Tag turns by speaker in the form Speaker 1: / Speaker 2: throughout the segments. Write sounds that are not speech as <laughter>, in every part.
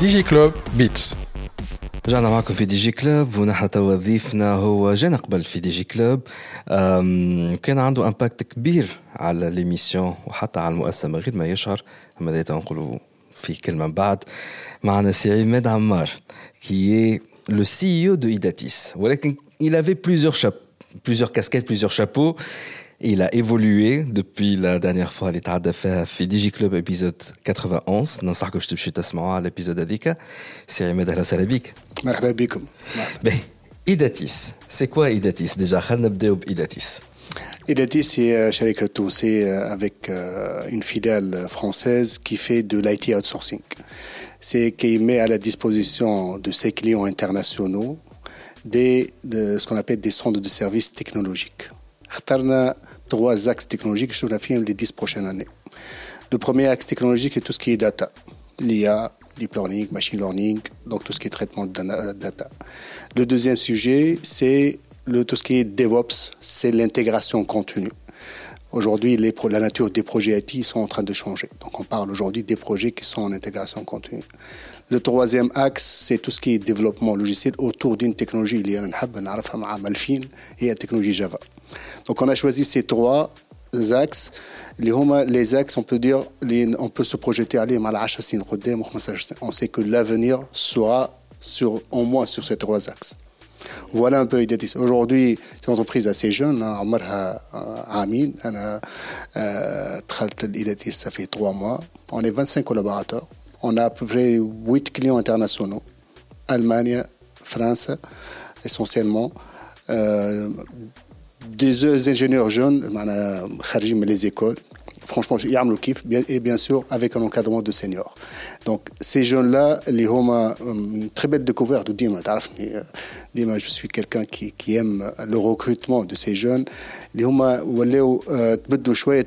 Speaker 1: دي جي كلوب بيتس
Speaker 2: رجعنا معكم في دي جي كلوب ونحن توا ضيفنا هو جانا قبل في دي جي كلوب كان عنده امباكت كبير على ليميسيون وحتى على المؤسسة من غير ما يشعر اما ذات نقولوا في كلمة بعد. معنا سي عماد عمار كي لو سي أو دو ايداتيس ولكن il avait plusieurs plusieurs casquettes plusieurs chapeaux. il a évolué depuis la dernière fois اللي تعدى فيها في دي جي كلوب ابيزود 91 ننصحكم باش تمشيو تسمعوها على الابيزود هذيك سي عماد اهلا وسهلا بك
Speaker 3: مرحبا بكم
Speaker 2: باهي ايداتيس سي كوا ايداتيس ديجا خلينا نبداو بايداتيس
Speaker 3: Idatis, c'est une شركة تونسية avec une filiale française qui fait de l'IT outsourcing. C'est qui met à la disposition de ses clients internationaux des, de, ce qu'on appelle des centres de services technologiques. اخترنا trois axes technologiques sur la fais des dix prochaines années. Le premier axe technologique est tout ce qui est data, l'IA, deep learning, machine learning, donc tout ce qui est traitement de euh, data. Le deuxième sujet, c'est le, tout ce qui est DevOps, c'est l'intégration continue. Aujourd'hui, la nature des projets IT sont en train de changer. Donc, on parle aujourd'hui des projets qui sont en intégration continue. Le troisième axe, c'est tout ce qui est développement logiciel autour d'une technologie. Il y a technologie Java. Donc on a choisi ces trois axes. Les, axes, on peut dire, on peut se projeter à On sait que l'avenir sera sur, au moins sur ces trois axes. Voilà un peu Idatis. Aujourd'hui, c'est une entreprise assez jeune. Hein, Amarha euh, Amin, euh, ça fait trois mois. On est 25 collaborateurs. On a à peu près 8 clients internationaux. Allemagne, France, essentiellement. Euh, des ingénieurs jeunes, les écoles, franchement, le kiff, et bien sûr avec un encadrement de seniors. Donc ces jeunes-là, les ont une très belle découverte de Dima. Dima, je suis quelqu'un qui, qui, aime le recrutement de ces jeunes. Les ont تبدوا شويه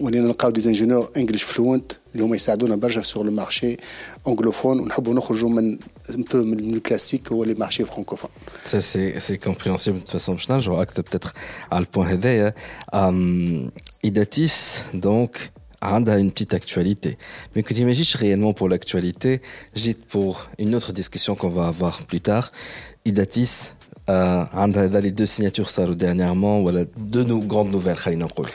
Speaker 3: ولينا نلقاو دي انجينيور انجلش فلوينت اللي هما يساعدونا برشا سور لو مارشي انجلوفون ونحبوا نخرجوا من un peu من الكلاسيك هو لي مارشي فرانكوفون
Speaker 2: سي سي سي كومبريهنسيبل دو فاسون باش نرجعوا اكثر بتاتر على البوان هذايا ايداتيس دونك عندها une petite actualité. Mais que tu imagines réellement pour l'actualité, j'ai pour une autre discussion qu'on va avoir plus tard. Idatis, euh, عندها les deux signatures صاروا dernièrement voilà deux grandes nouvelles خلينا نقول.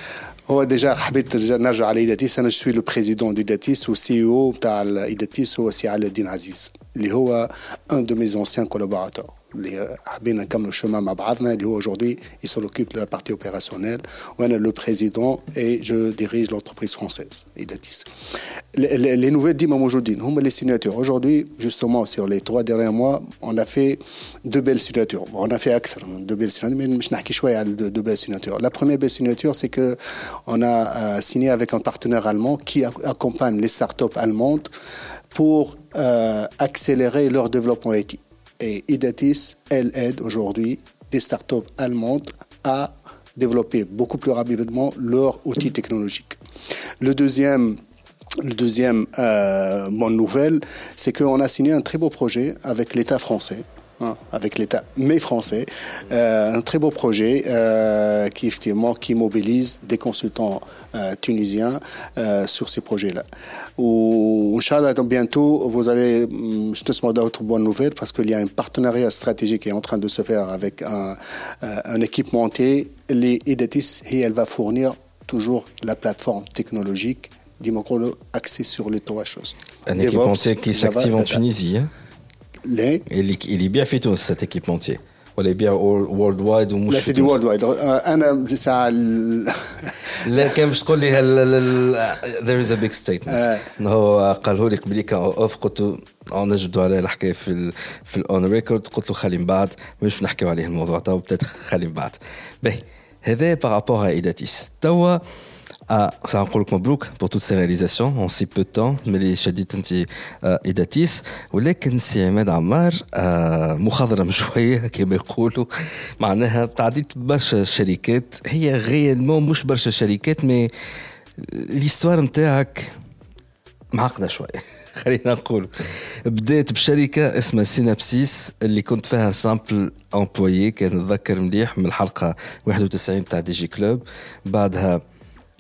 Speaker 3: هو ديجا حبيت نرجع على ايداتيس انا شوي لو بريزيدون ديداتيس والسي او تاع ايداتيس هو سي علاء الدين عزيز اللي هو ان دو مي اونسيان كولابوراتور اللي حبينا نكملوا الشمال مع بعضنا اللي هو aujourd'hui il s'en occupe de la partie opérationnelle وانا le président et je dirige l'entreprise française Idatis les nouvelles ديما موجودين هما les signatures aujourd'hui justement sur les trois derniers mois on a fait deux belles signatures on a fait اكثر من deux belles signatures mais مش نحكي شويه على deux belles signatures la première belle signature c'est que on a euh, signé avec un partenaire allemand qui accompagne les startups allemandes pour euh, accélérer leur développement IT et Idatis, elle aide aujourd'hui des startups allemandes à développer beaucoup plus rapidement leurs outils technologiques. Le deuxième, le deuxième euh, bonne nouvelle, c'est qu'on a signé un très beau projet avec l'État français Hein, avec l'État, mais français. Euh, un très beau projet euh, qui effectivement qui mobilise des consultants euh, tunisiens sur ces projets-là. Inch'Allah, bientôt, vous allez, hum, je te demande d'autres bonnes nouvelles parce qu'il y a un partenariat stratégique qui est en train de se faire avec un, un équipementier. Les Edetis, et elle va fournir toujours la plateforme technologique d'Imokolo axée sur les trois choses.
Speaker 2: Un équipementier qui s'active en Tunisie. Hein
Speaker 3: ليه؟
Speaker 2: اللي اللي يبيع في تونس سات ايكيبمونتي ولا يبيع وورلد وايد ومش
Speaker 3: لا سيدي وورلد وايد أنا ساعه
Speaker 2: لا كان باش تقول لي ذير از ا بيج ستيتمنت هو قاله لي قبل كان اوف قلت نجدوا عليه الحكاية في ال في الاون ريكورد قلت له خلي من بعد مش نحكيو عليه الموضوع تو بتات خلي من بعد باهي هذا بارابور ايداتيس توا à ça pour toutes ces réalisations en si peu de temps. Les شديد انت ايداتيس ولكن سي عماد عمار مخضرم شوية كما يقولوا معناها تعديت برشا شركات هي غيالمون مش برشا شركات مي ليستوار نتاعك معقده شوية خلينا نقول بديت بشركه اسمها سينابسيس اللي كنت فيها سامبل امبلويي كان نتذكر مليح من الحلقة 91 تاع دي جي كلوب بعدها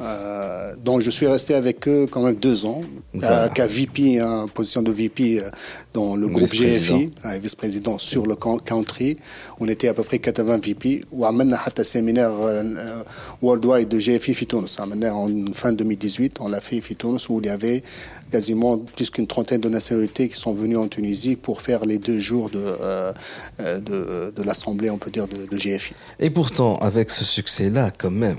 Speaker 3: Euh, donc je suis resté avec eux quand même deux ans, qu'à VP, en hein, position de VP euh, dans le groupe GFI, vice-président sur le country. On était à peu près 80 VP. Ou a un séminaire euh, worldwide de GFI Fitounos. En fin 2018, on l'a fait Fitounos où il y avait quasiment plus qu'une trentaine de nationalités qui sont venues en Tunisie pour faire les deux jours de, de, de l'assemblée, on peut dire, de, de GFI.
Speaker 2: Et pourtant, avec ce succès-là, quand même,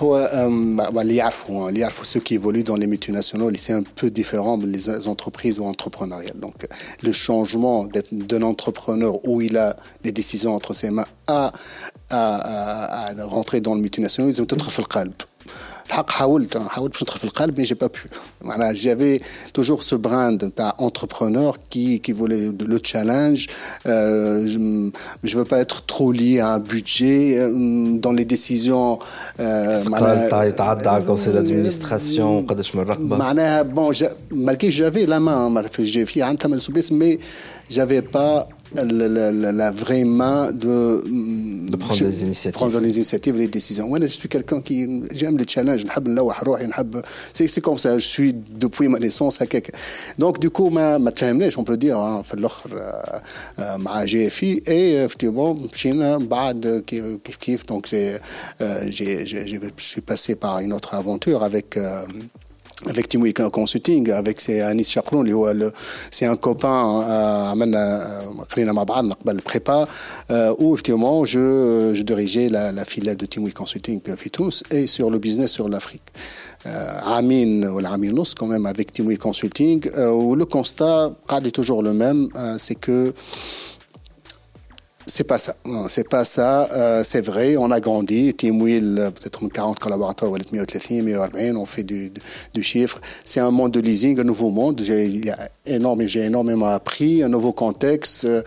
Speaker 3: Ouais, euh, bah, bah les Yarfou, hein. les ceux qui évoluent dans les multinationaux, c'est un peu différent les entreprises ou entrepreneuriales. Donc, le changement d'un entrepreneur où il a les décisions entre ses mains à, à, à, à rentrer dans le multinational, ils ont peut-être fait le calpe. الحق حاولت حاولت باش ندخل في القلب مي جي با بو معناها جافي توجور سو براند تاع انتربرونور كي كي فولي لو تشالنج je veux pas être trop lié à un budget dans les décisions
Speaker 2: معناها يتعدى على الكونسيل دادمينستراسيون قداش من رقبه
Speaker 3: معناها بون مالكي جافي لا مان في في عندها مي جافي با la, la, la, vraie main de,
Speaker 2: de prendre je, les initiatives.
Speaker 3: Prendre les initiatives, les décisions. Moi, je suis quelqu'un qui j'aime les challenges. C'est comme ça. Je suis depuis ma naissance à quelque. Donc du coup, ma ma on peut dire hein, في الاخر مع جي اف اي اي effectivement مشينا بعد كيف كيف donc j'ai j'ai je suis passé par une autre aventure avec avec Tim Consulting, avec Anis Chakroun, c'est un copain, euh, prépa, euh, où effectivement je, je dirigeais la, filiale de Tim Consulting Fitous et sur le business sur l'Afrique. Euh, Amin, ou Aminos, quand même, avec Tim Consulting, où le constat est toujours le même, c'est que c'est pas ça. C'est pas ça. Euh, c'est vrai, on a grandi. Team Wheel, peut-être 40 collaborateurs, on fait du, du chiffre. C'est un monde de leasing, un nouveau monde. J'ai énormément, j'ai énormément appris, un nouveau contexte. Euh,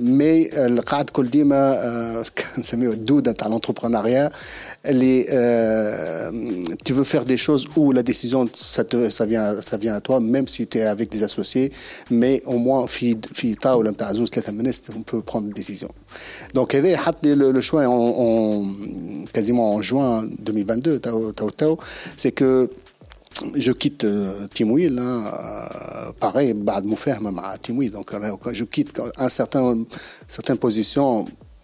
Speaker 3: mais le cadre que dima, c'est mieux doute dans l'entrepreneuriat. tu veux faire des choses où la décision, ça, te, ça, vient, ça vient à toi, même si tu es avec des associés. Mais au moins, on peut prendre des Donc, le, choix en, en, quasiment en juin 2022, c'est que je quitte euh, Timouil, hein, euh, pareil, Bad Timouil, donc je quitte un certain, certaines positions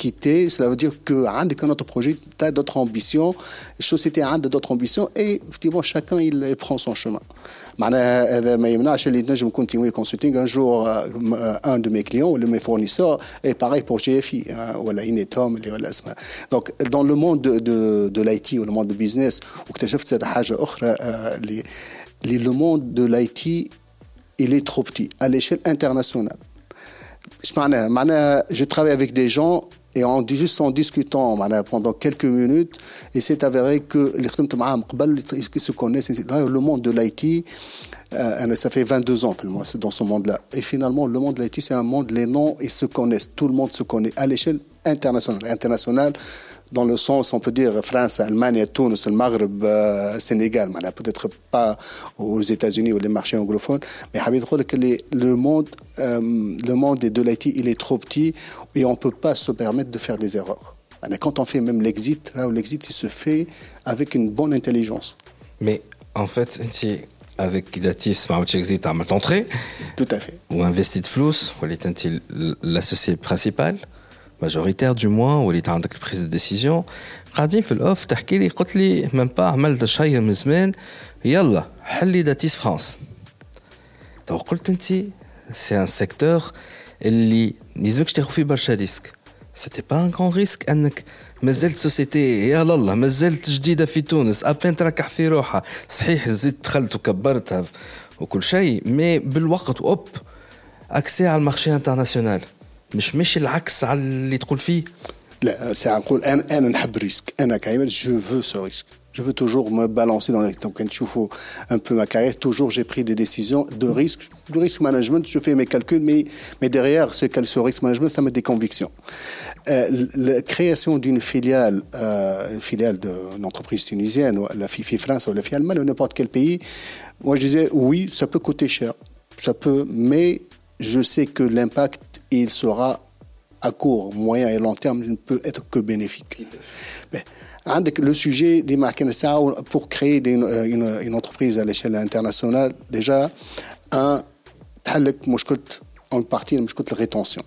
Speaker 3: quitter. Cela veut dire que un autre projet, tu as d'autres ambitions, la société a d'autres ambitions, et effectivement, chacun il prend son chemin. Euh, euh, je me continue consulting. Un jour, euh, un de mes clients, de mes fournisseurs, est pareil pour GFI, hein, voilà, Inetom, Donc, dans le monde de, de, de l'IT ou le monde du business, le monde de l'IT, il est trop petit à l'échelle internationale. Je travaille avec des gens et en, juste en discutant pendant quelques minutes, il s'est avéré que se connaissent, le monde de l'IT, euh, ça fait 22 ans dans ce monde-là. Et finalement, le monde de l'IT, c'est un monde, les noms, ils se connaissent, tout le monde se connaît à l'échelle internationale. internationale dans le sens, on peut dire France, Allemagne, Tunis, le Maghreb, euh, Sénégal, peut-être pas aux États-Unis ou les marchés anglophones, mais que le monde, euh, le monde de l'IT, il est trop petit et on peut pas se permettre de faire des erreurs. Quand on fait même l'exit, là où l'exit, il se fait avec une bonne intelligence.
Speaker 2: Mais en fait, avec Datis, Exit à.
Speaker 3: Tout à fait.
Speaker 2: Ou investi de flous, ou est l'associé principal, majoritaire moins, ou il est en prise de décision. قاعدين في الاوف تحكي لي قلت لي من با عملت شيء من زمان يلا حلي داتيس فرانس تو قلت انت سي ان سيكتور اللي يلزمكش تاخذ فيه برشا ريسك سيتي با ان كون ريسك انك مازلت سوسيتي يا الله مازلت جديده في تونس ابين تركح في روحها صحيح زدت دخلت وكبرتها وكل شيء مي بالوقت اوب اكسي على المارشي انترناسيونال مش مش العكس على اللي تقول فيه
Speaker 3: لا ساعة نقول انا انا نحب الريسك انا كايمن جو فو سو ريسك Je veux toujours me balancer dans les... Donc, quand tu fais un peu ma carrière, toujours j'ai pris des décisions de risque. Du risque management, je fais mes calculs, mais, mais derrière ce, ce risque management, ça met des convictions. Euh, la création d'une filiale, euh, une filiale d'une entreprise tunisienne, la FIFI France ou la FIA Allemagne ou n'importe quel pays, moi je disais oui, ça peut coûter cher, ça peut, mais je sais que l'impact, il sera à court, moyen et long terme, ne peut être que bénéfique. Mais, le sujet des marques pour créer une, une, entreprise à l'échelle internationale, déjà, un, en partie, la rétention.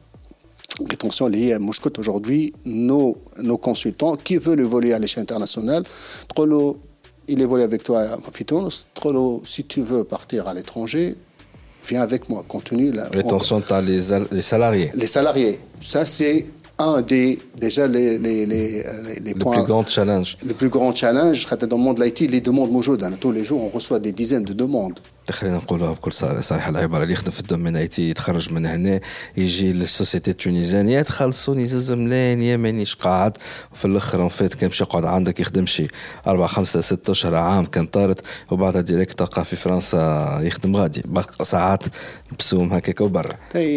Speaker 3: Rétention liée à aujourd'hui, nos, nos consultants qui veulent évoluer à l'échelle internationale, il évolue avec toi à Fitons, si tu veux partir à l'étranger, viens avec moi, continue. La,
Speaker 2: Rétention, tu as les, les salariés.
Speaker 3: Les salariés. Ça, c'est un des déjà les, les, les, les
Speaker 2: le plus grand challenge.
Speaker 3: Le plus grand challenge, dans le monde de l'IT, les demandes موجودة. Tous les jours, on reçoit des dizaines de demandes.
Speaker 2: خلينا نقولها بكل صراحة العبارة اللي يخدم في الدومين آي تي يتخرج من هنا يجي للسوسيتي التونيزيان يا تخلصوني زوز يا مانيش قاعد وفي الأخر أون فيت كان باش يقعد عندك يخدم شي أربع خمسة ستة أشهر عام كان طارت وبعدها ديريكت تلقى في فرنسا يخدم غادي. ساعات بسوم هكاك وبرا.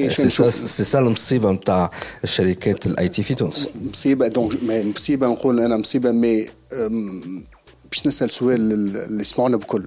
Speaker 2: سي سا المصيبه نتاع الشركات الاي تي في تونس.
Speaker 3: مصيبة دونك مصيبة نقول أنا مصيبة مي باش نسأل سؤال اللي يسمعونا بكل.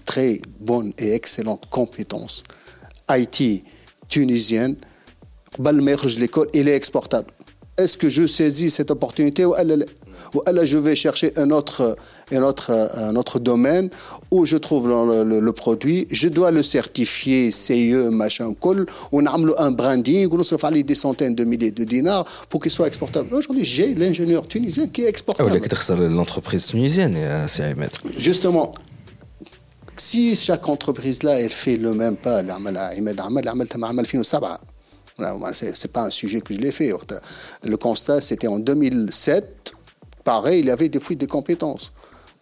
Speaker 3: très bonnes et excellentes compétences IT tunisienne, l'école, il est exportable. Est-ce que je saisis cette opportunité ou alors je vais chercher un autre, un autre, un autre domaine où je trouve le, le, produit, je dois le certifier CE, machin, col, on a un branding, on se fait des centaines de milliers de dinars pour qu'il soit exportable. Aujourd'hui, j'ai l'ingénieur tunisien qui est exportable.
Speaker 2: L'entreprise tunisienne, c'est à mettre.
Speaker 3: Justement, si chaque entreprise là, elle fait le même pas, c'est pas un sujet que je l'ai fait. Le constat, c'était en 2007. Pareil, il y avait des fuites de compétences.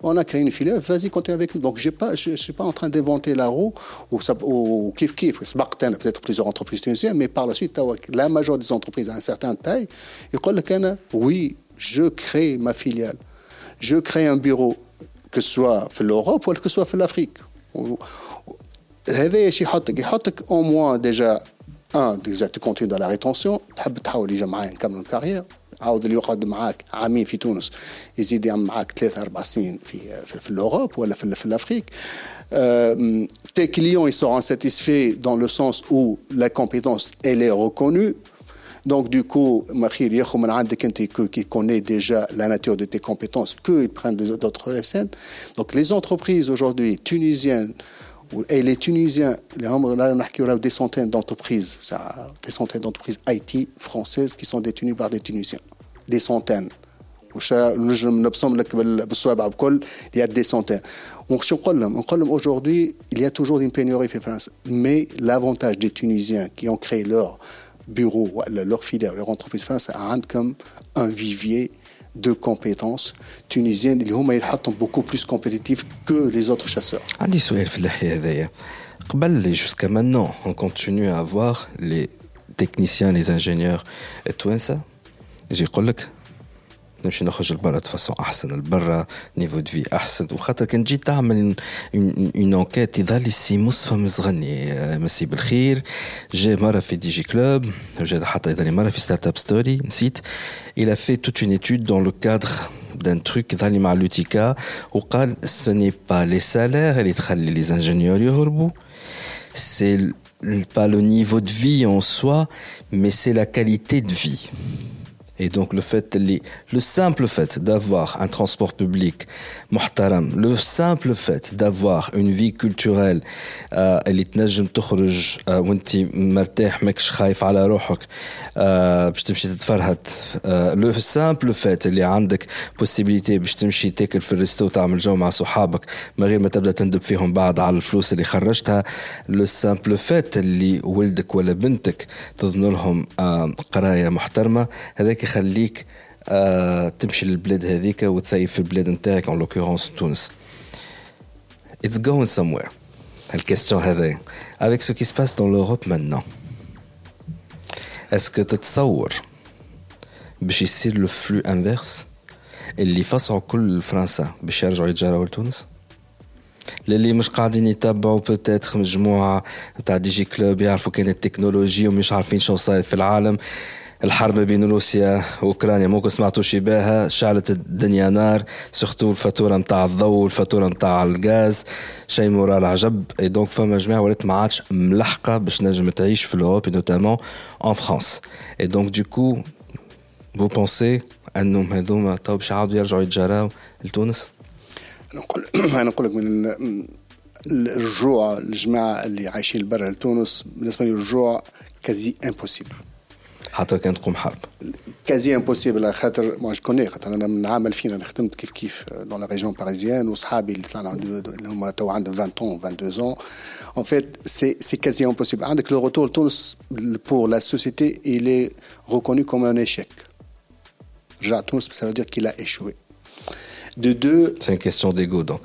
Speaker 3: On a créé une filiale, vas-y, continue avec nous. Donc, je ne suis pas en train d'inventer la roue ou, ou kif kif. peut-être plusieurs entreprises tunisiennes, mais par la suite, la majorité des entreprises à un certain taille, ils disent oui, je crée ma filiale. Je crée un bureau, que ce soit l'Europe ou que ce soit l'Afrique هذا شي يحطك يحطك او موان ديجا ان ديجا تكونتي dans la rétention تحب تحاول يجي معايا نكمل الكارير عاود اللي يقعد معاك عامين في تونس يزيد يعمل معاك ثلاثة أربع سنين في في, في الأوروب ولا في, في الأفريك tes clients ils seront satisfaits dans le sens où la compétence elle est reconnue donc, du coup, qui connaît déjà la nature de tes compétences, qu'ils prennent d'autres SN. Donc, les entreprises aujourd'hui tunisiennes, et les Tunisiens, des centaines d'entreprises, des centaines d'entreprises IT françaises qui sont détenues par des Tunisiens. Des centaines. Il y a des centaines. Aujourd'hui, il y a toujours une pénurie en France. Mais l'avantage des Tunisiens qui ont créé leur bureau, leur filière, leur entreprise France comme un vivier de compétences tunisiennes اللي هما يحطهم beaucoup plus compétitifs que les autres chasseurs.
Speaker 2: عندي سؤال في الحياة هذايا قبل jusqu'à maintenant on continue à avoir les techniciens les ingénieurs التوانسة يجي يقول لك نمشي نخرج لبرا فاسون احسن لبرا نيفو دو في احسن وخاطر كان تجي تعمل اون انكيت يظهر لي سي مصطفى مزغني مسي بالخير جا مره في دي جي كلوب جا حتى يظهر مره في ستارت اب ستوري نسيت il a fait toute une étude dans le cadre d'un truc يظهر لي مع لوتيكا وقال ce n'est pas les salaires اللي تخلي les ingénieurs يهربوا c'est pas le niveau de vie en soi mais c'est la qualité de vie Et donc le fait, le simple fait d'avoir un transport public محترم, le simple fait d'avoir une vie culturelle اللي تنجم تخرج وانت مرتاح ماكش خايف على روحك باش تمشي تتفرهد لو سامبل فات اللي عندك بوسيبيليتي باش تمشي تاكل في الريستو تعمل جو مع صحابك من غير ما تبدا تندب فيهم بعد على الفلوس اللي خرجتها لو سامبل فات اللي ولدك ولا بنتك تضمن لهم قرايه محترمه هذاك يخليك آه تمشي للبلاد هذيك وتسيف في البلاد نتاعك en l'occurrence تونس. It's going somewhere. الكيستيون هذا؟ Avec ce qui se passe dans l'Europe maintenant. Est-ce que تتصور باش يصير لو فلو انفيرس اللي يفصعوا كل الفرنسا باش يرجعوا يتجاروا لتونس للي مش قاعدين يتبعوا بوتيتر مجموعة نتاع دي جي كلوب يعرفوا كان التكنولوجي ومش عارفين شو صاير في العالم. الحرب بين روسيا وأوكرانيا. ممكن سمعتوا بها شعلت الدنيا نار. سورتو الفاتورة نتاع الضوء والفاتوره نتاع الغاز. شيء مورا العجب. اي دونك فما جماعة ولات ما عادش ملحقة باش نجم تعيش في الأوروب نوتامون ان فرانس اي دونك دو كو فو بونسي أنهم هذوما تو باش يعاودوا يرجعوا يتجاراو لتونس؟
Speaker 3: نقول أنا نقول لك من الرجوع الجماعة اللي عايشين برا لتونس بالنسبة لي الرجوع كازي امبوسيبل
Speaker 2: حتى كان تقوم حرب
Speaker 3: كازي امبوسيبل خاطر ما جو كوني خاطر انا من عام 2000 انا خدمت كيف كيف دون لا ريجيون باريزيان وصحابي اللي طلعنا اللي هما تو عندهم 20 اون 22 اون ان فيت سي سي كازي امبوسيبل عندك لو روتور لتونس بور لا سوسيتي il est reconnu comme un échec رجع تونس ça veut dire qu'il a échoué de deux
Speaker 2: c'est une question d'ego donc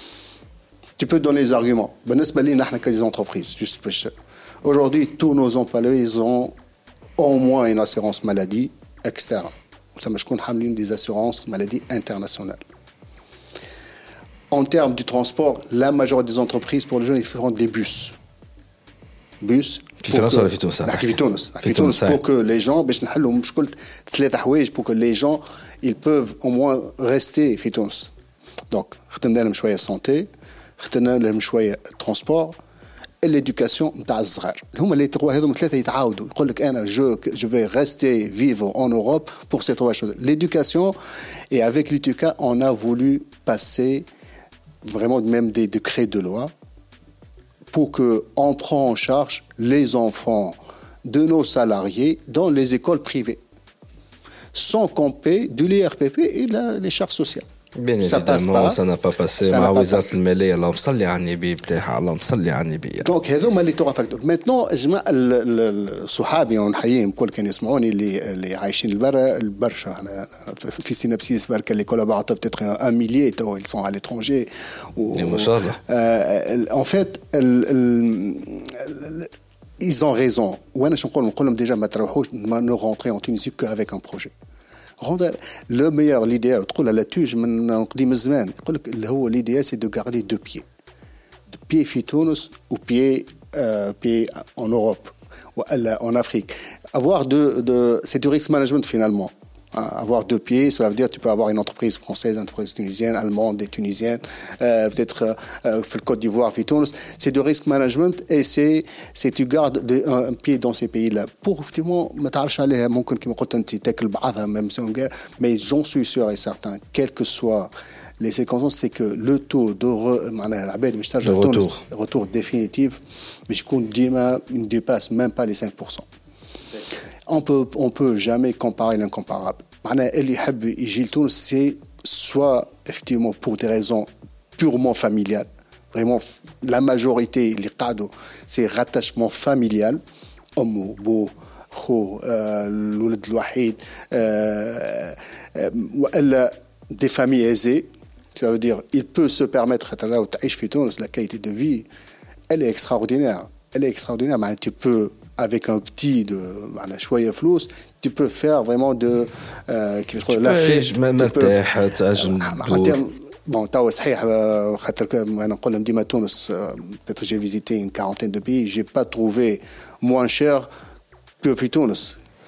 Speaker 3: Tu peux donner les arguments. Ben, entreprises, juste Aujourd'hui, tous nos employés, ils ont au moins une assurance maladie externe. Ça me compte des assurances maladie internationales. En termes du transport, la majorité des entreprises pour les jeunes, ils feront des bus. Bus. Pour que, pour que les gens, ben, pour que les gens, ils peuvent au moins rester Fitouns. Donc, santé, خدمنا لهم شويه ترونسبور l'éducation نتاع الصغار هما اللي تقوا هذوما ثلاثه يتعاودوا يقول لك انا جو جو في ريستي فيفو اون اوروب بور سي trois choses l'éducation et avec l'UTK on a voulu passer vraiment même des décrets de loi pour que on prend en charge les enfants de nos salariés dans les écoles privées sans qu'on paie de l'IRPP et la, les charges sociales
Speaker 2: Bien évidemment, ça n'a pas passé مع وزارة المالية. اللهم صلي على النبي بتاعها اللهم صلي على النبي.
Speaker 3: دونك هذوما اللي تورا فاكتور ميتنون جماعة صحابي ونحييهم الكل كانوا يسمعوني اللي اللي عايشين البرا برشا أنا في سينابسيس بركا اللي كولابوراتور بتيتر ان ميليي تو ils sont à l'étranger.
Speaker 2: ما شاء الله
Speaker 3: en fait ils ont raison. وأنا شو نقول نقول لهم ديجا ما تروحوش ما نو رونتري en Tunisie qu'avec un projet. لو ميور ليديال تقولها لا توج من قديم الزمان يقول لك اللي هو ليديال سي دو غاردي دو بيي دو بيي في تونس و بيي بيي اون اوروب والا اون افريك افوار دو دو سي دو ريسك مانجمنت فينالمون avoir deux pieds, cela veut dire que tu peux avoir une entreprise française, une entreprise tunisienne, allemande et tunisienne, euh, peut-être euh, le Côte d'Ivoire, Tunis. C'est de risk management et c'est c'est tu gardes de, un, un, pied dans ces pays-là. Pour effectivement, même mais j'en suis sûr et certain, quelles que soient les circonstances, c'est que le taux de re,
Speaker 2: de retour.
Speaker 3: retour définitif, mais je compte dire, ne dépasse même pas les 5% on peut, on peut jamais comparer l'incomparable. C'est soit effectivement pour des raisons purement familiales, vraiment la majorité, les cadeaux, c'est rattachement familial, homme, euh, euh, euh, beau, des familles aisées, ça veut dire il peut se permettre la qualité de vie, elle est extraordinaire. Elle est extraordinaire, mais tu peux avec un petit de شويه فلوس tu peux faire vraiment de
Speaker 2: كيفاش نقول لا مرتاح تنجم
Speaker 3: بون توا صحيح خاطر انا نقول لهم ديما تونس peut-être j'ai visité une quarantaine de pays j'ai pas trouvé moins cher que في تونس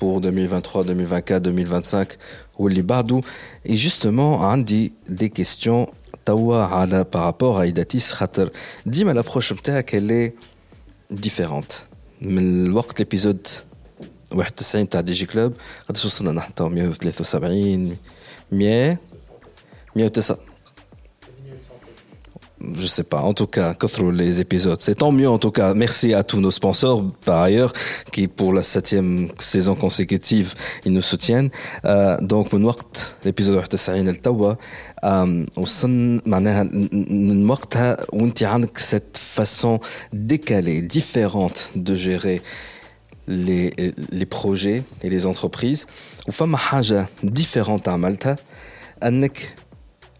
Speaker 2: pour 2023, 2024, 2025 واللي بعده et justement عندي des questions توا على par rapport à إيداتيس خاطر ديما l'approche نتاعك elle est différente من الوقت الابيزود 91 تاع دي جي كلوب قداش وصلنا نحن توا 173 100 109 je sais pas. En tout cas, les épisodes, c'est tant mieux. En tout cas, merci à tous nos sponsors par ailleurs qui, pour la septième saison consécutive, ils nous soutiennent. Euh, donc, من وقت l'épisode 91 التوا وصلنا معناها من وقتها وانت عندك cette façon décalée, différente de gérer les, les projets et les entreprises. وفما حاجة différente عملتها انك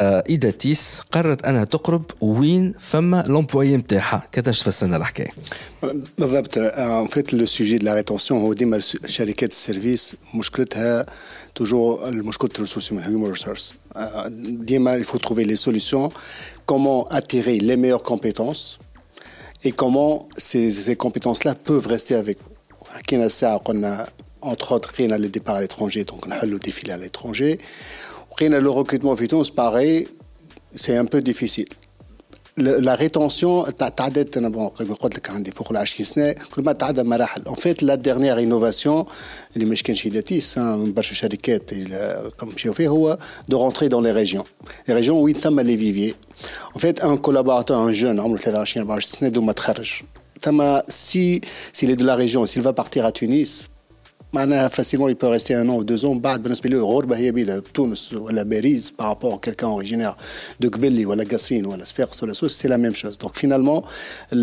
Speaker 2: ايداتيس قررت انها تقرب وين فما لومبوي نتاعها كيفاش تفسرنا الحكايه
Speaker 3: بالضبط ان فيت لو سوجي دو لا ريتونسيون هو ديما شركات السيرفيس مشكلتها توجور مشكله الريسورس هيومن ريسورس ديما il faut trouver les solutions comment attirer les meilleures compétences et comment ces, ces compétences là peuvent rester avec vous حكينا الساعه قلنا entre autres حكينا le départ à l'étranger donc نحلوا défilé à l'étranger le recrutement في pareil c'est un peu difficile la rétention تعدت انا قلت لك عندي فوق ال 20 سنه كل ما تعدى مراحل en fait la dernière innovation اللي مش كانش لاتيس من برشا شركات مشيو فيه هو de rentrer dans les régions les régions وين ثم les viviers en fait un collaborateur un jeune عمره 23 24 سنه دوما تخرج ثم si s'il est de la région s'il va partir à Tunis معناها facilement il peut rester un an ou deux ans بعد بالنسبه له غربه هي بيدها تونس ولا باريس par rapport à quelqu'un originaire de قبلي ولا قصرين ولا صفاقس ولا سوس c'est la même chose donc finalement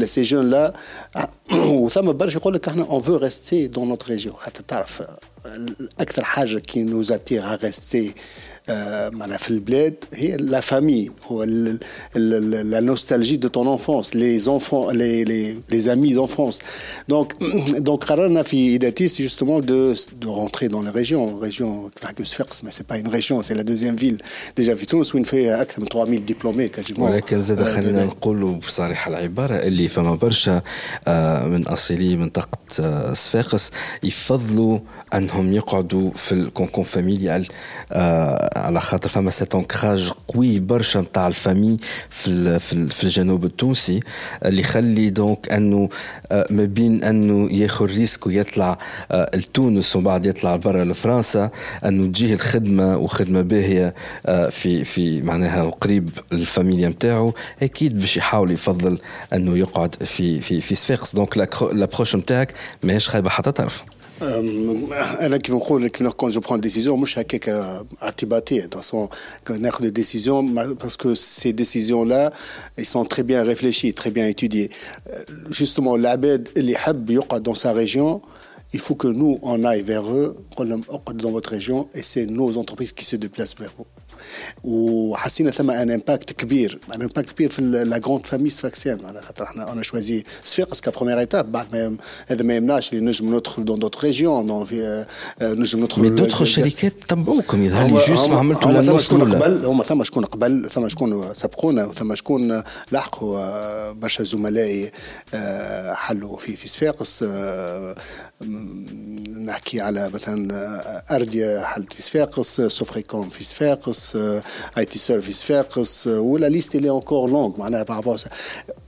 Speaker 3: ces jeunes là <coughs> وثم برشا يقول لك احنا on veut rester dans notre région حتى تعرف اكثر حاجه كي nous attire à rester معناها في البلاد هي لا فامي هو la nostalgie de ton enfance les enfants les les les amis d'enfance donc <clears throat> donc قررنا في ايداتيس justement de de rentrer dans les régions région Klagesfers mais c'est pas une région c'est la deuxième ville déjà في تونس وين فيها اكثر من 3000 دبلومي
Speaker 2: ولكن زاد خلينا نقولوا بصريح العباره اللي فما برشا من اصلي منطقه صفاقس يفضلوا انهم يقعدوا في الكونكون فاميليال على خاطر فما سيت انكراج قوي برشا نتاع الفامي في في الجنوب التونسي اللي يخلي دونك أنه ما بين أنه ياخذ ريسك ويطلع لتونس وبعد يطلع برا لفرنسا انه تجيه الخدمة وخدمة باهية في في معناها قريب الفاميليا نتاعو أكيد باش يحاول يفضل أنه يقعد في في في صفاقس دونك لابروش نتاعك ماهيش خايبة حتى طرف.
Speaker 3: انا كيف نقول كيف كون جو برون ديسيزيون مش هكاك اعتباطيه دون ناخذ دي ديسيزيون باسكو سي ديسيزيون لا اي سون تري بيان ريفليشي تري بيان étudiés جوستومون العباد اللي يحب يقعد دون سا ريجيون il faut que nous, on aille vers eux, dans votre région, et c'est nos entreprises qui se déplacent vers vous. وحسينا ثم ان امباكت كبير ان امباكت كبير في لا جروند فامي سفاكسيان على خاطر إحنا أنا شوازي صفاقس كبروميير ايتاب بعد ما هذا ما يمنعش اللي نجم ندخل دون دوت ريجيون في نجم ندخل
Speaker 2: مي دوتر شركات تبعوكم يظهر لي جوست ما عملتوا
Speaker 3: ثم شكون قبل؟ هما ثم شكون قبل؟ ثم شكون سبقونا وثم شكون لحقوا برشا زملائي حلوا في في صفاقس نحكي على مثلا ارديا حلت في صفاقس سوفريكوم في صفاقس IT Service Faqs, ou la liste elle est encore longue par rapport à ça.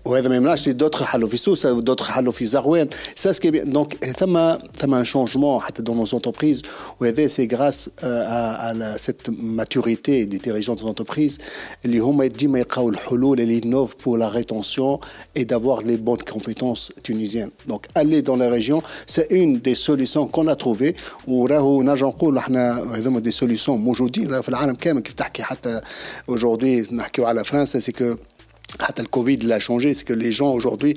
Speaker 3: وهذا ما يمنعش دوتر حلوا في سوسه ودوتر حلوا في زغوان سا سكي دونك ثم ثم ان شونجمون حتى دون نوز انتربريز وهذا سي غراس على سيت ماتوريتي دي ديريجون دو انتربريز اللي هما ديما يلقاو الحلول اللي نوف بور لا ريتونسيون اي دافوار لي بون كومبيتونس تونيزيان دونك aller dans la région c'est une des solutions qu'on a trouvé وراهو نرجع نقول احنا هذوما دي سوليسيون موجودين في العالم كامل كيف تحكي حتى aujourd'hui نحكيو على فرنسا سي كو le Covid l'a changé, c'est que les gens aujourd'hui,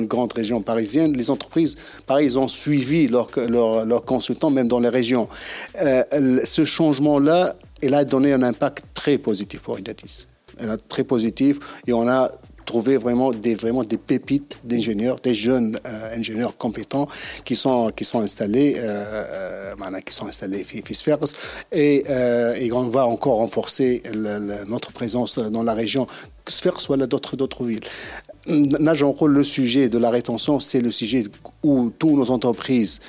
Speaker 3: une grande région parisienne, les entreprises, pareil, ont suivi leurs leur, leur consultants, même dans les régions. Euh, ce changement-là, il a donné un impact très positif pour Idatis. Très positif, et on a trouver vraiment des, vraiment des pépites d'ingénieurs, des jeunes euh, ingénieurs compétents qui sont, qui sont installés, euh, euh, qui sont installés et, euh, et on va encore renforcer notre présence dans la région, que Sphère soit là d'autres, d'autres villes. Le sujet de la rétention, c'est le sujet où toutes nos entreprises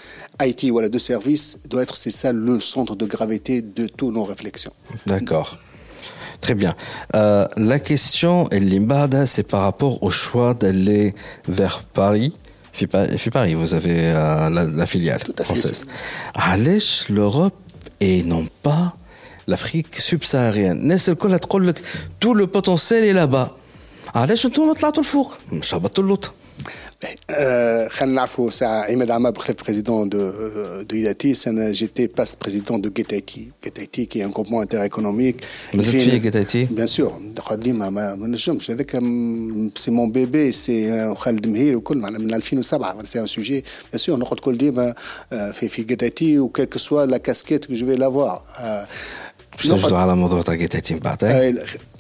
Speaker 3: IT ou de services doit être, c'est ça le centre de gravité de toutes nos réflexions.
Speaker 2: D'accord. Très bien. Euh, la question, c'est par rapport au choix d'aller vers Paris. Fait Paris, vous avez euh, la, filiale française. Allez, l'Europe et non pas l'Afrique subsaharienne? Tout le potentiel est là-bas. Allez, tout le là, tout le
Speaker 3: four? Chabat l'autre. عماد عماد خليف بريزيدون دو دو إيداتيس أنا جيتي باس بريزيدون دو جيتايتي جيتايتي كي ان جروبمون انتر ايكونوميك
Speaker 2: مازلت فيه جيتايتي؟
Speaker 3: بيان سور ديما ما نجمش هذاك سي مون بيبي سي خالد مهير وكل معنا من 2007 سي ان سوجي بيان سور نقعد كل ديما في في جيتايتي وكيل كو سوا لا كاسكيت كو جو في لافوار
Speaker 2: باش نجدوا على موضوع تاع جيتايتي من بعد
Speaker 3: passe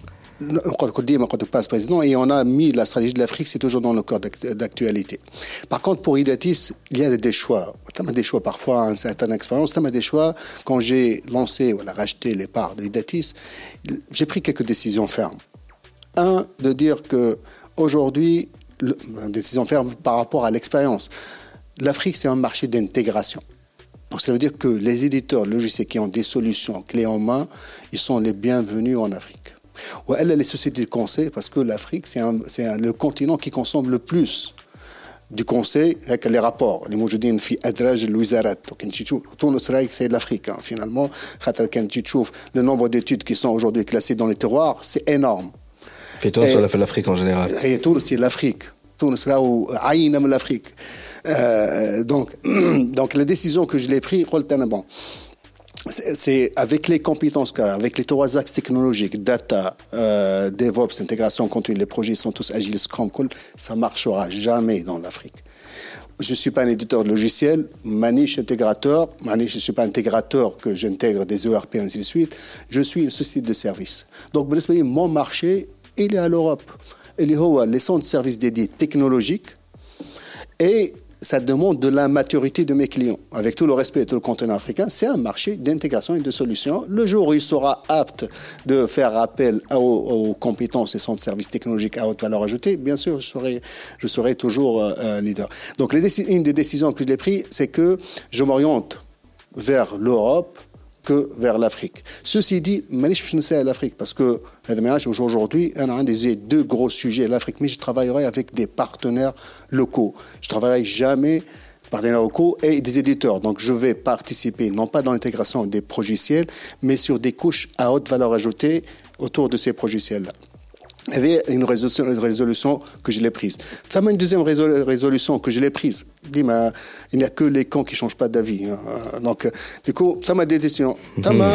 Speaker 3: président et on a mis la stratégie de l'Afrique, c'est toujours dans le corps d'actualité. Par contre, pour Idatis, il y a des choix. Tu as des choix parfois, une certaine expérience. Tu as des choix. Quand j'ai lancé, voilà, racheté les parts de j'ai pris quelques décisions fermes. Un, de dire que aujourd'hui, décision ferme par rapport à l'expérience. L'Afrique, c'est un marché d'intégration. Donc, ça veut dire que les éditeurs logiciels qui ont des solutions clés en main, ils sont les bienvenus en Afrique. Ou elle, les sociétés de conseil, parce que l'Afrique, c'est le continent qui consomme le plus du conseil avec les rapports. Les موجودين في أدراج الوزارات. كان تشوف تونس رايك c'est l'Afrique hein, finalement. خاطر كان تشوف le nombre d'études qui sont aujourd'hui classées dans les terroirs, c'est énorme.
Speaker 2: في تونس ولا في l'Afrique en général
Speaker 3: هي تونس c'est l'Afrique. تونس راهو عينة من l'Afrique. Euh, donc <clears throat> donc la décision que je l'ai prise قلت أنا bon c'est avec les compétences, avec les trois axes technologiques, data, euh, DevOps, intégration continue, les projets sont tous agiles, Scrum, ça marchera jamais dans l'Afrique. Je suis pas un éditeur de logiciel, maniche intégrateur, maniche, je ne suis pas intégrateur que j'intègre des ERP, ainsi de suite. Je suis une société de service. Donc, mon marché, il est à l'Europe. Il est les centres de services dédiés technologiques et ça demande de la maturité de mes clients. Avec tout le respect de tout le continent africain, c'est un marché d'intégration et de solutions. Le jour où il sera apte de faire appel aux, compétences et son services technologiques à haute valeur ajoutée, bien sûr, je serai, je serai toujours euh, euh, leader. Donc, une des décisions que j'ai prises, c'est que je m'oriente vers l'Europe, que vers l'Afrique. Ceci dit, je ne sais à l'Afrique parce que aujourd'hui, des deux gros sujets, l'Afrique, mais je travaillerai avec des partenaires locaux. Je travaillerai jamais partenaires locaux et des éditeurs. Donc, je vais participer, non pas dans l'intégration des logiciels, mais sur des couches à haute valeur ajoutée autour de ces logiciels-là. Il y avait une résolution, une résolution que je l'ai prise. Ça m'a une deuxième résolution que je l'ai prise. Il n'y a que les cons qui ne changent pas d'avis. Hein. Donc, du coup, ça m'a des décisions. Ça m'a...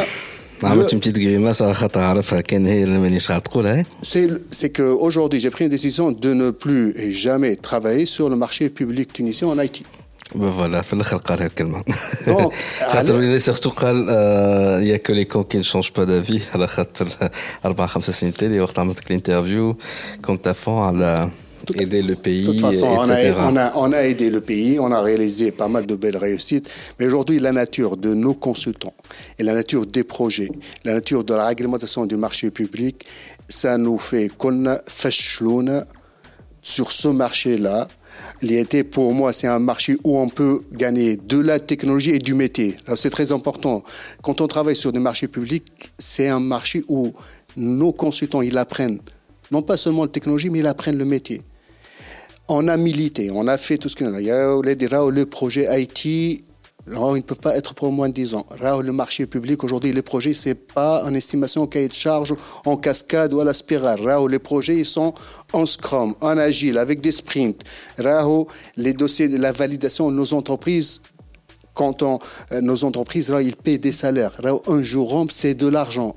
Speaker 2: عملت une petite grimace على خاطر عرفها كان هي اللي مانيش
Speaker 3: تقولها C'est que aujourd'hui j'ai pris une décision de ne plus et jamais travailler sur le marché public tunisien en Haïti.
Speaker 2: فوالا في الاخر قال الكلمه <laughs> خاطر اللي سيرتو قال آه يا كو لي كون كي نشونج با دافي على خاطر اربع خمس سنين تالي وقت عملت الانترفيو كنت افون على aider le pays.
Speaker 3: De toute façon, on a, on, a, on a, aidé le pays, on a réalisé pas mal de belles réussites. Mais aujourd'hui, la nature de nos consultants et la nature des projets, la nature de la réglementation du marché public, ça nous fait qu'on sur ce marché-là L'IT, pour moi, c'est un marché où on peut gagner de la technologie et du métier. C'est très important. Quand on travaille sur des marchés publics, c'est un marché où nos consultants, ils apprennent non pas seulement la technologie, mais ils apprennent le métier. On a milité, on a fait tout ce y a. Il y a le projet IT, ils ne peuvent pas être pour moins de 10 ans. Là, le marché public, aujourd'hui, les projets, ce n'est pas en estimation cahier de charge, en cascade ou à la spirale. Là, les projets, ils sont en scrum, en agile, avec des sprints. Là, les dossiers de la validation de nos entreprises, quand on, euh, nos entreprises, là, ils paient des salaires. Là, un jour, c'est de l'argent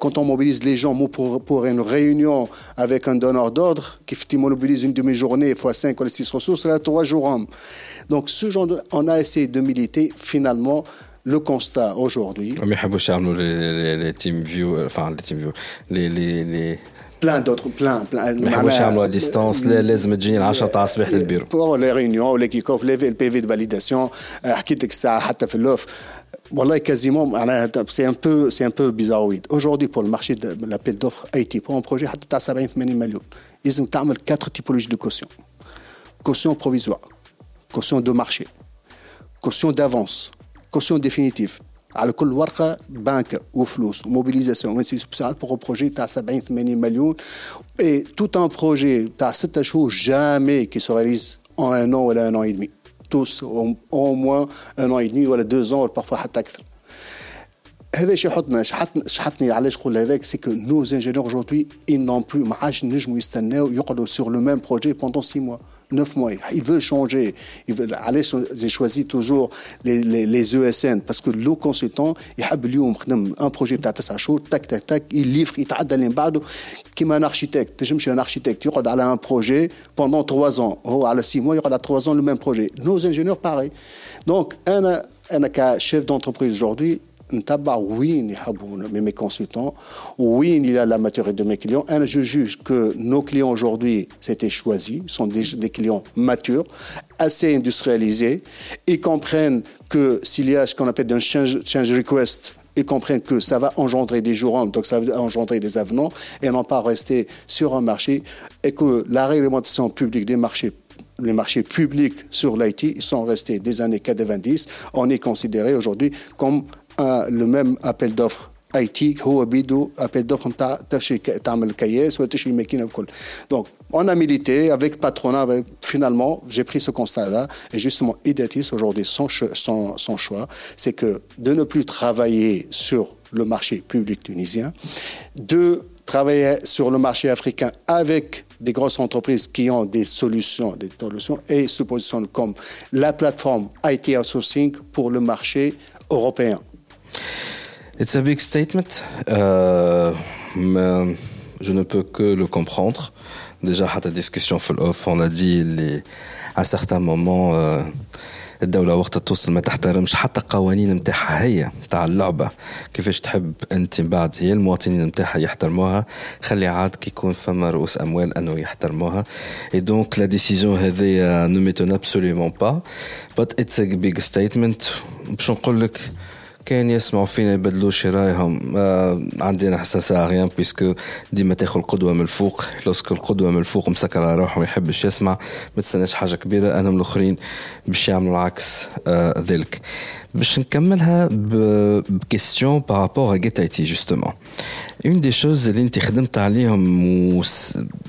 Speaker 3: quand on mobilise les gens pour, pour une réunion avec un donneur d'ordre, qui mobilise une demi-journée fois 5 ou 6 ressources, là, 3 jours. Donc, ce genre on a essayé de militer finalement le constat aujourd'hui.
Speaker 2: Mais les, les, team view, enfin les team view, les, les, les
Speaker 3: plein d'autres plein plein
Speaker 2: ما يحبوش يعملوا ديستانس لازم تجي 10 تاع الصباح للبيرو
Speaker 3: بور لي ريونيون لي كيك اوف لي بي في دو فاليداسيون حكيت لك الساعه حتى في اللوف والله quasiment c'est un peu c'est un peu bizarroïde aujourd'hui pour le marché de l'appel d'offres IT pour un projet حتى تاع 70 80 مليون لازم تعمل 4 typologies de caution caution provisoire caution de marché caution d'avance caution définitive على كل ورقه بنك وفلوس وموبيليزاسيون pour un projet تاع 70 80 مليون et tout un projet تاع 6 شهور jamais qui se réalise en un an ou un an et demi tous au moins un an et demi ولا deux ans parfois حتى اكثر هذا شي يحطنا شحطني شحطني علاش نقول هذاك سي كو نو انجينيور اجوردي ils n'ont plus ما عادش نجموا يستناو يقعدوا sur le même projet pendant 6 mois neuf mois. Ils veulent changer. Ils veulent aller. J'ai choisi toujours les, ESN parce que le consultant, il a un projet de tac tac tac, il livre, il t'a donné comme un architecte. Je suis un architecte. Il a un projet pendant trois ans. Oh, à six mois, il aura trois ans le même projet. Nos ingénieurs, pareil. Donc, un, un chef d'entreprise aujourd'hui, oui, mes consultants, oui, il y a la maturité de mes clients. Un, je juge que nos clients aujourd'hui, c'était choisi, sont des, clients matures, assez industrialisés. Ils comprennent que s'il y a ce qu'on appelle un change, change request, ils comprennent que ça va engendrer des jours, donc ça va engendrer des avenants, et non pas rester sur un marché, et que la réglementation publique des marchés les marchés publics sur l'IT, ils sont restés des années 90. On est considéré aujourd'hui comme le même appel d'offres IT هو بيدو appel d'offres نتاع تشري تعمل كياس ولا تشري ماكينه الكل donc on a milité avec patronat avec, finalement j'ai pris ce constat là et justement Ideatis aujourd'hui son, son, son choix c'est que de ne plus travailler sur le marché public tunisien de travailler sur le marché africain avec des grosses entreprises qui ont des solutions, des solutions et se positionnent comme la plateforme IT outsourcing pour le marché européen.
Speaker 2: It's a big statement. Euh, mais je ne peux que le comprendre. Déjà, à ta discussion full off, on a dit, les, à certains moments, euh, الدولة وقت توصل ما تحترمش حتى قوانين نتاعها هي تاع اللعبه كيفاش تحب انت بعد هي المواطنين نتاعها يحترموها خلي عاد كي يكون فما رؤوس اموال انه يحترموها اي دونك لا ديسيزيون هذه نو ميتون ابسوليومون با بات اتس ا بيج ستيتمنت باش نقول لك كان يسمعوا فينا يبدلوا شي رايهم. آه عندي أنا احساس غيان بيسكو ديما تاخذ القدوة من الفوق. لوسك القدوة من الفوق مسكر على روحه ما يحبش يسمع ما تستناش حاجة كبيرة. أنا من الأخرين باش يعملوا العكس آه ذلك. باش نكملها بكيستيون بارابور جيت اي تي جوستومون اون دي شوز اللي أنت خدمت عليهم و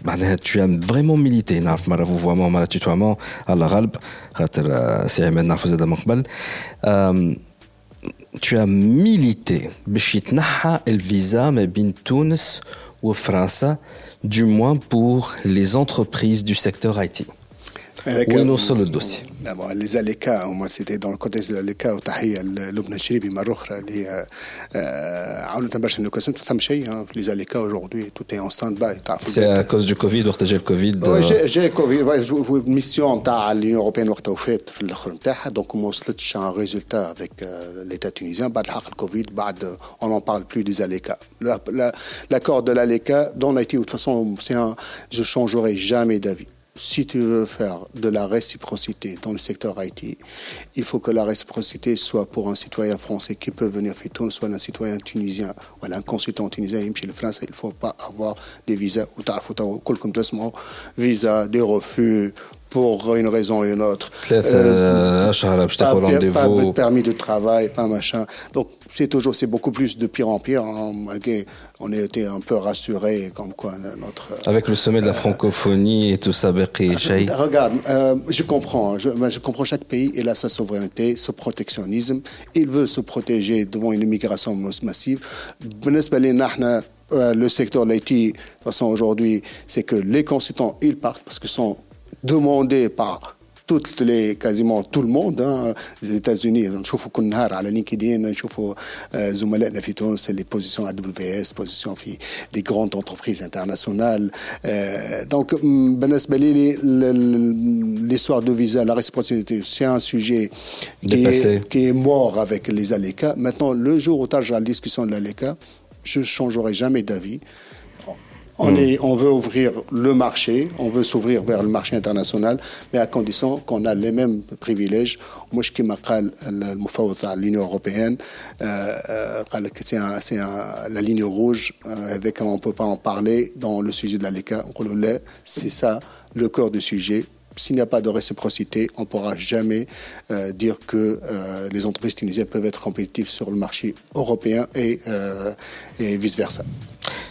Speaker 2: معناها تو فريمون ميليتي نعرف مرة فوفوامون مرة توتوامون على غلب. خاطر سي عماد نعرفو زاد من قبل. tu as milité باش يتنحى الفيزا ما بين تونس وفرنسا du moins pour les entreprises du secteur IT. وين نوصل الدوسي؟
Speaker 3: les ALECA moi c'était dans le contexte de l'ALECA وتحيه لبنى الشريبي مره اخرى اللي هي عاونت برشا نوكاسيون ما ثم شيء les ALECA aujourd'hui tout est en stand by
Speaker 2: تعرفوا سي à cause du Covid وقت جا الكوفيد
Speaker 3: جا جا كوفيد الميسيون تاع اليونيون اوروبيان وقتها وفات في الاخر نتاعها دونك ما وصلتش ان ريزولتا افيك ليتا تونيزيان بعد الحق الكوفيد بعد اون ان بارل بلو دي ALECA l'accord de l'ALECA dans l'IT de toute façon c'est un je changerai jamais d'avis si tu veux faire de la réciprocité dans le secteur IT, il faut que la réciprocité soit pour un citoyen français qui peut venir faire tout, soit un citoyen tunisien, un consultant tunisien, il ne faut pas avoir des visas, ou visa, des refus, pour une raison ou une autre.
Speaker 2: Euh,
Speaker 3: pas, pas permis de travail, pas machin. Donc c'est toujours, c'est beaucoup plus de pire en pire. Hein, malgré, on a été un peu rassuré comme quoi notre.
Speaker 2: Avec le sommet de la francophonie et tout ça,
Speaker 3: Regarde, euh, je comprends, je, je, comprends chaque pays il a sa souveraineté, ce protectionnisme. Il veut se protéger devant une immigration massive. Euh, le secteur de l'IT, de toute façon, aujourd'hui, c'est que les consultants, ils partent parce qu'ils sont demandés par toutes les quasiment tout le monde hein, les États-Unis نشوفوا كل نهار على لينكدين نشوفوا زملائنا في تونس les positions AWS positions في des grandes entreprises internationales donc بالنسبه لي l'histoire de visa la réciprocité c'est un sujet qui est, qui est, mort avec les ALECA maintenant le jour où tu as la discussion de l'ALECA je changerai jamais d'avis on, est, on veut ouvrir le marché, on veut s'ouvrir vers le marché international, mais à condition qu'on a les mêmes privilèges. Moi, je à l'Union européenne, c'est la ligne rouge, avec on ne peut pas en parler dans le sujet de la LECA. C'est ça le cœur du sujet s'il n'y a pas de réciprocité, on ne pourra jamais euh, dire que euh, les entreprises tunisiennes peuvent être compétitives sur le marché européen et, euh, et vice-versa.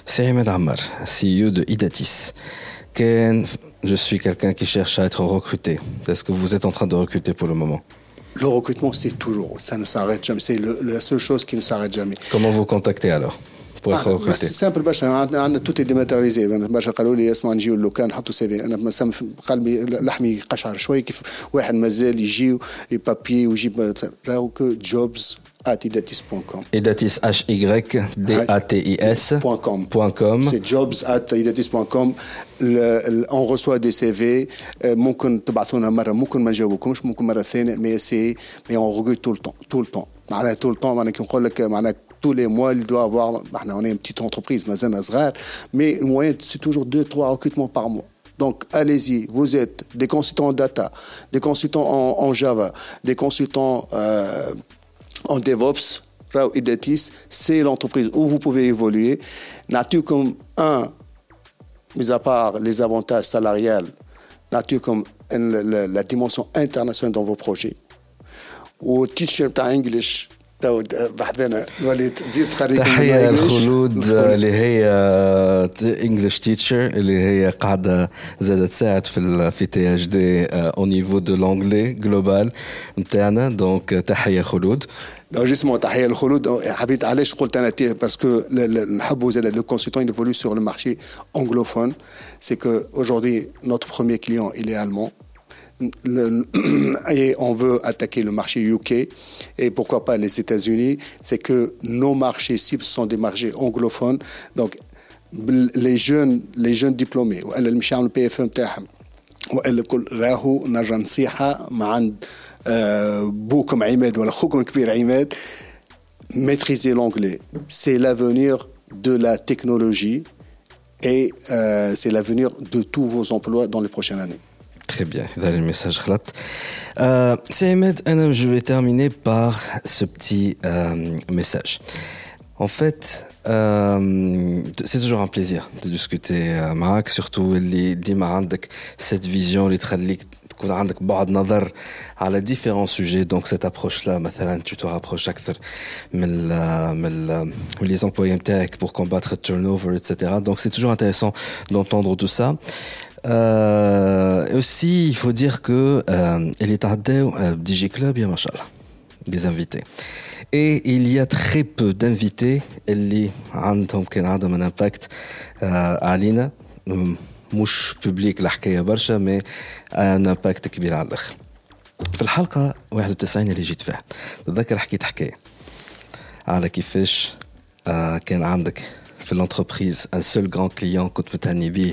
Speaker 2: C'est Ahmed Ammar, CEO de Idatis. Ken, je suis quelqu'un qui cherche à être recruté. Est-ce que vous êtes en train de recruter pour le moment
Speaker 3: Le recrutement, c'est toujours, ça ne s'arrête jamais. C'est la seule chose qui ne s'arrête jamais.
Speaker 2: Comment vous contactez alors pour être recruté
Speaker 3: C'est simple باش عندنا tout est dématérialisé باش قالوا لي اسمع نجيو اللوكان نحطوا سي في انا مثلا قلبي لحمي قشعر شوي كيف واحد مازال يجي بابي ويجيب راهو كو جوبز at idatis.com.
Speaker 2: Idatis, H-Y-D-A-T-I-S.
Speaker 3: .com.
Speaker 2: .com.
Speaker 3: C'est jobs at idatis.com. On reçoit des CV. ممكن تبعثونا مرة ممكن ما نجاوبكمش ممكن مرة ثانية mais c'est mais on recueille tout le temps tout le temps معناها tout le temps معناها كي نقول لك معناها tous les mois, il doit avoir, on est une petite entreprise, mais le moyen, c'est toujours deux, trois recrutements par mois. Donc, allez-y, vous êtes des consultants en data, des consultants en, en Java, des consultants euh, en DevOps, Rao Idetis, c'est l'entreprise où vous pouvez évoluer. Nature comme un, mis à part les avantages salariales, nature comme la dimension internationale dans vos projets. Ou teacher English, تود بحذنا وليد زيد خريج
Speaker 2: تحية الخلود اللي هي انجلش تيتشر اللي هي قاعدة زادة تساعد في في تي اتش دي او نيفو دو لونجلي جلوبال نتاعنا دونك تحية خلود
Speaker 3: Donc justement, تحية الخلود حبيت علاش قلت انا تي باسكو نحبوا زاد لو كونسلتون il évolue sur le marché anglophone c'est que aujourd'hui notre premier client il est allemand <clears throat> le, et on veut attaquer le marché UK et pourquoi pas les États-Unis, c'est que nos marchés cibles sont des marchés anglophones. Donc les jeunes les jeunes diplômés والا اللي مش يعملوا بي اف ام تاعهم والا الكل راهو نرجع نصيحه ما عند beau comme Ahmed ou خوكم كبير عماد maîtriser l'anglais c'est l'avenir de la technologie et euh, c'est l'avenir de tous vos emplois dans les prochaines années.
Speaker 2: Très bien, dans le message euh, je vais terminer par ce petit euh, message. En fait, euh, c'est toujours un plaisir de discuter avec Marc, surtout les cette vision, les تكون عندك بعد نظر على ديفيرون سوجي دونك سيت ابروش لا مثلا تو تو رابروش اكثر من من من لي زومبلوي نتاعك بور كومباتر التيرن اوفر اتسيتيرا دونك سي توجور انتريسون دونتوندر تو سا Euh, aussi, il faut dire que euh, il est euh, DJ Club, il y a machallah, des invités. Et il y a très peu d'invités اللي عندهم كان عندهم un impact euh, علينا مش بوبليك الحكايه برشا مي ان امباكت كبير على الاخر في الحلقه 91 اللي جيت فيها تذكر حكيت حكايه على كيفاش آه كان عندك في l'entreprise un seul grand client كنت متهني بيه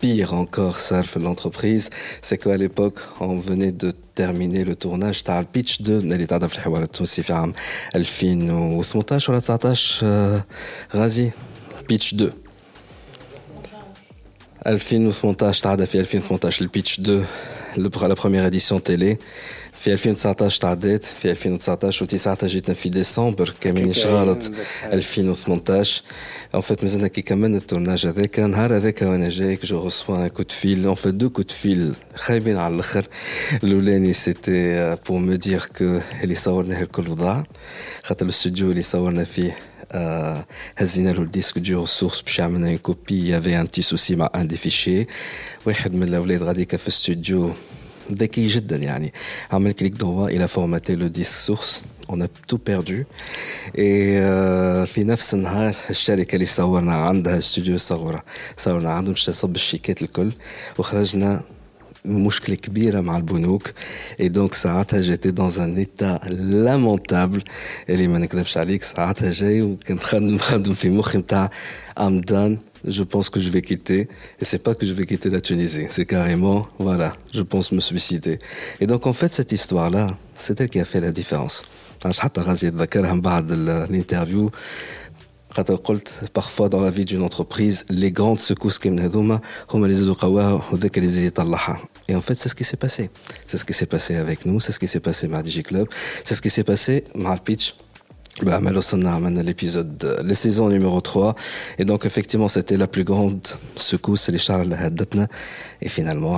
Speaker 2: pire encore, ça, في l'entreprise. C'est qu'à l'époque, on venait de terminer le tournage تاع البيتش 2 اللي تعرف في الحوار التونسي في عام 2018 ولا 19 غازي بيتش 2 2018 تعدى في 2018 البيتش 2 la première édition télé في 2019 تعديت في 2019 و19 جيتنا في ديسمبر كاملين غلط 2018 ان فيت مازلنا كي كملنا التورناج هذاك نهار هذاك وأنا جايك جو ريسوا ان كو دو فيل ان فيت دو كو دو فيل خايبين على الآخر الاولاني سيتي بور مو دير كو اللي صورناه الكل ضاع خاطر الاستوديو اللي صورنا فيه هزينا له الديسك دو ريسورس باش عملنا اون كوبي يافي ان تي سوسي مع ان دي فيشي واحد من الاولاد غاديكا في الاستوديو ذكي جدا يعني. عمل كليك دوا إلى فورماتي لو ديسك سورس. اون تو بيردو اي في نفس النهار الشركة اللي صورنا عندها الاستوديو صورنا صورنا عندهم صب الشيكات الكل. وخرجنا مشكلة كبيرة مع البنوك. اي دونك ساعتها جيتي دون ان ايتا لامونتابل اللي ما نكذبش عليك ساعتها جاي وكنت خدم خدم في مخي نتاع ام دان je pense que je vais quitter. Et c'est pas que je vais quitter la Tunisie. C'est carrément, voilà, je pense me suicider. Et donc, en fait, cette histoire-là, c'est elle qui a fait la différence. Hein, euh, l'interview. parfois dans la vie d'une entreprise, les grandes secousses qui hum, et en fait, c'est ce qui s'est passé. C'est ce qui s'est passé avec nous, c'est ce qui s'est passé avec Mardi Club, c'est ce qui s'est passé avec. Bah, l'épisode, la saison numéro 3. Et donc, effectivement, c'était la plus grande secousse, les charles Et finalement,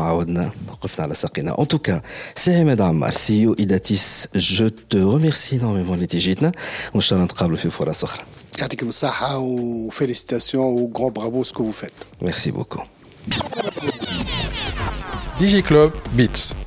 Speaker 2: En tout cas, c'est Ahmed Ammar, CEO Idatis. Je te remercie énormément, les Tigitna. On se retrouve في فرص أخرى.
Speaker 3: يعطيكم الصحة وفيليسيتاسيون وغران برافو ce que vous faites.
Speaker 2: Merci beaucoup.
Speaker 1: DJ Club Beats.